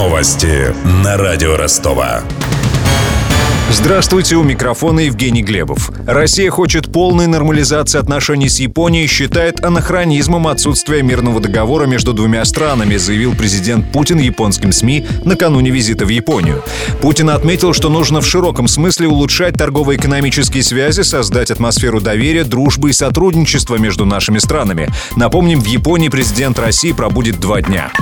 Новости на радио Ростова. Здравствуйте, у микрофона Евгений Глебов. Россия хочет полной нормализации отношений с Японией считает анахронизмом отсутствие мирного договора между двумя странами, заявил президент Путин японским СМИ накануне визита в Японию. Путин отметил, что нужно в широком смысле улучшать торгово-экономические связи, создать атмосферу доверия, дружбы и сотрудничества между нашими странами. Напомним, в Японии президент России пробудет два дня.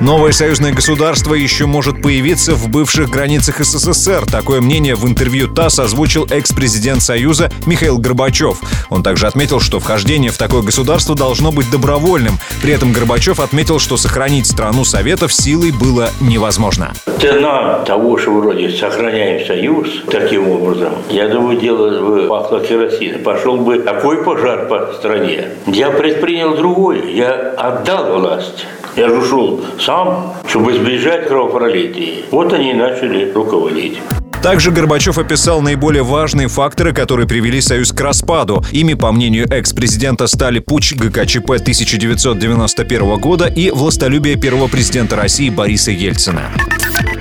Новое союзное государство еще может появиться в бывших границах СССР. Такое мнение в интервью ТАСС озвучил экс-президент Союза Михаил Горбачев. Он также отметил, что вхождение в такое государство должно быть добровольным. При этом Горбачев отметил, что сохранить страну Советов силой было невозможно. Цена того, что вроде сохраняем союз таким образом, я думаю, дело бы пахло керосином. Пошел бы такой пожар по стране. Я предпринял другой. Я отдал власть. Я же ушел сам, чтобы избежать кровопролития. Вот они и начали руководить. Также Горбачев описал наиболее важные факторы, которые привели Союз к распаду. Ими, по мнению экс-президента, стали путь ГКЧП 1991 года и властолюбие первого президента России Бориса Ельцина.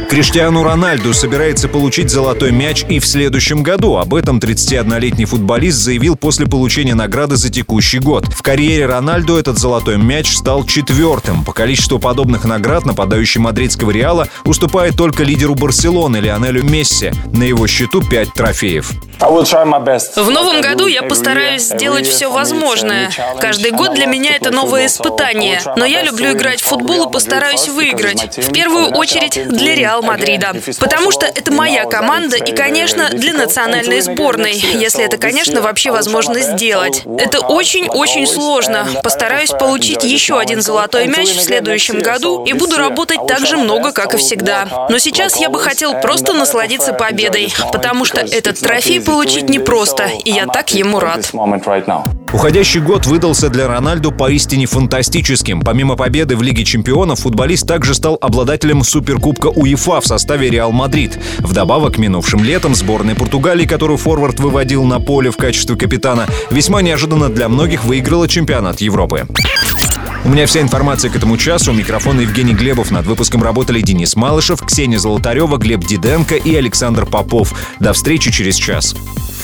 Криштиану Рональду собирается получить золотой мяч и в следующем году. Об этом 31-летний футболист заявил после получения награды за текущий год. В карьере Рональду этот золотой мяч стал четвертым. По количеству подобных наград нападающий мадридского Реала уступает только лидеру Барселоны Лионелю Месси. На его счету 5 трофеев. В новом году я постараюсь сделать все возможное. Каждый год для меня это новое испытание. Но я люблю играть в футбол и постараюсь выиграть. В первую очередь для Реал Мадрида. Потому что это моя команда и, конечно, для национальной сборной, если это, конечно, вообще возможно сделать. Это очень-очень сложно. Постараюсь получить еще один золотой мяч в следующем году и буду работать так же много, как и всегда. Но сейчас я бы хотел просто насладиться победой, потому что этот трофей получить непросто, и я так ему рад. Уходящий год выдался для Рональду поистине фантастическим. Помимо победы в Лиге чемпионов, футболист также стал обладателем Суперкубка УЕФА в составе Реал Мадрид. Вдобавок, минувшим летом сборная Португалии, которую форвард выводил на поле в качестве капитана, весьма неожиданно для многих выиграла чемпионат Европы. У меня вся информация к этому часу. У микрофона Евгений Глебов. Над выпуском работали Денис Малышев, Ксения Золотарева, Глеб Диденко и Александр Попов. До встречи через час.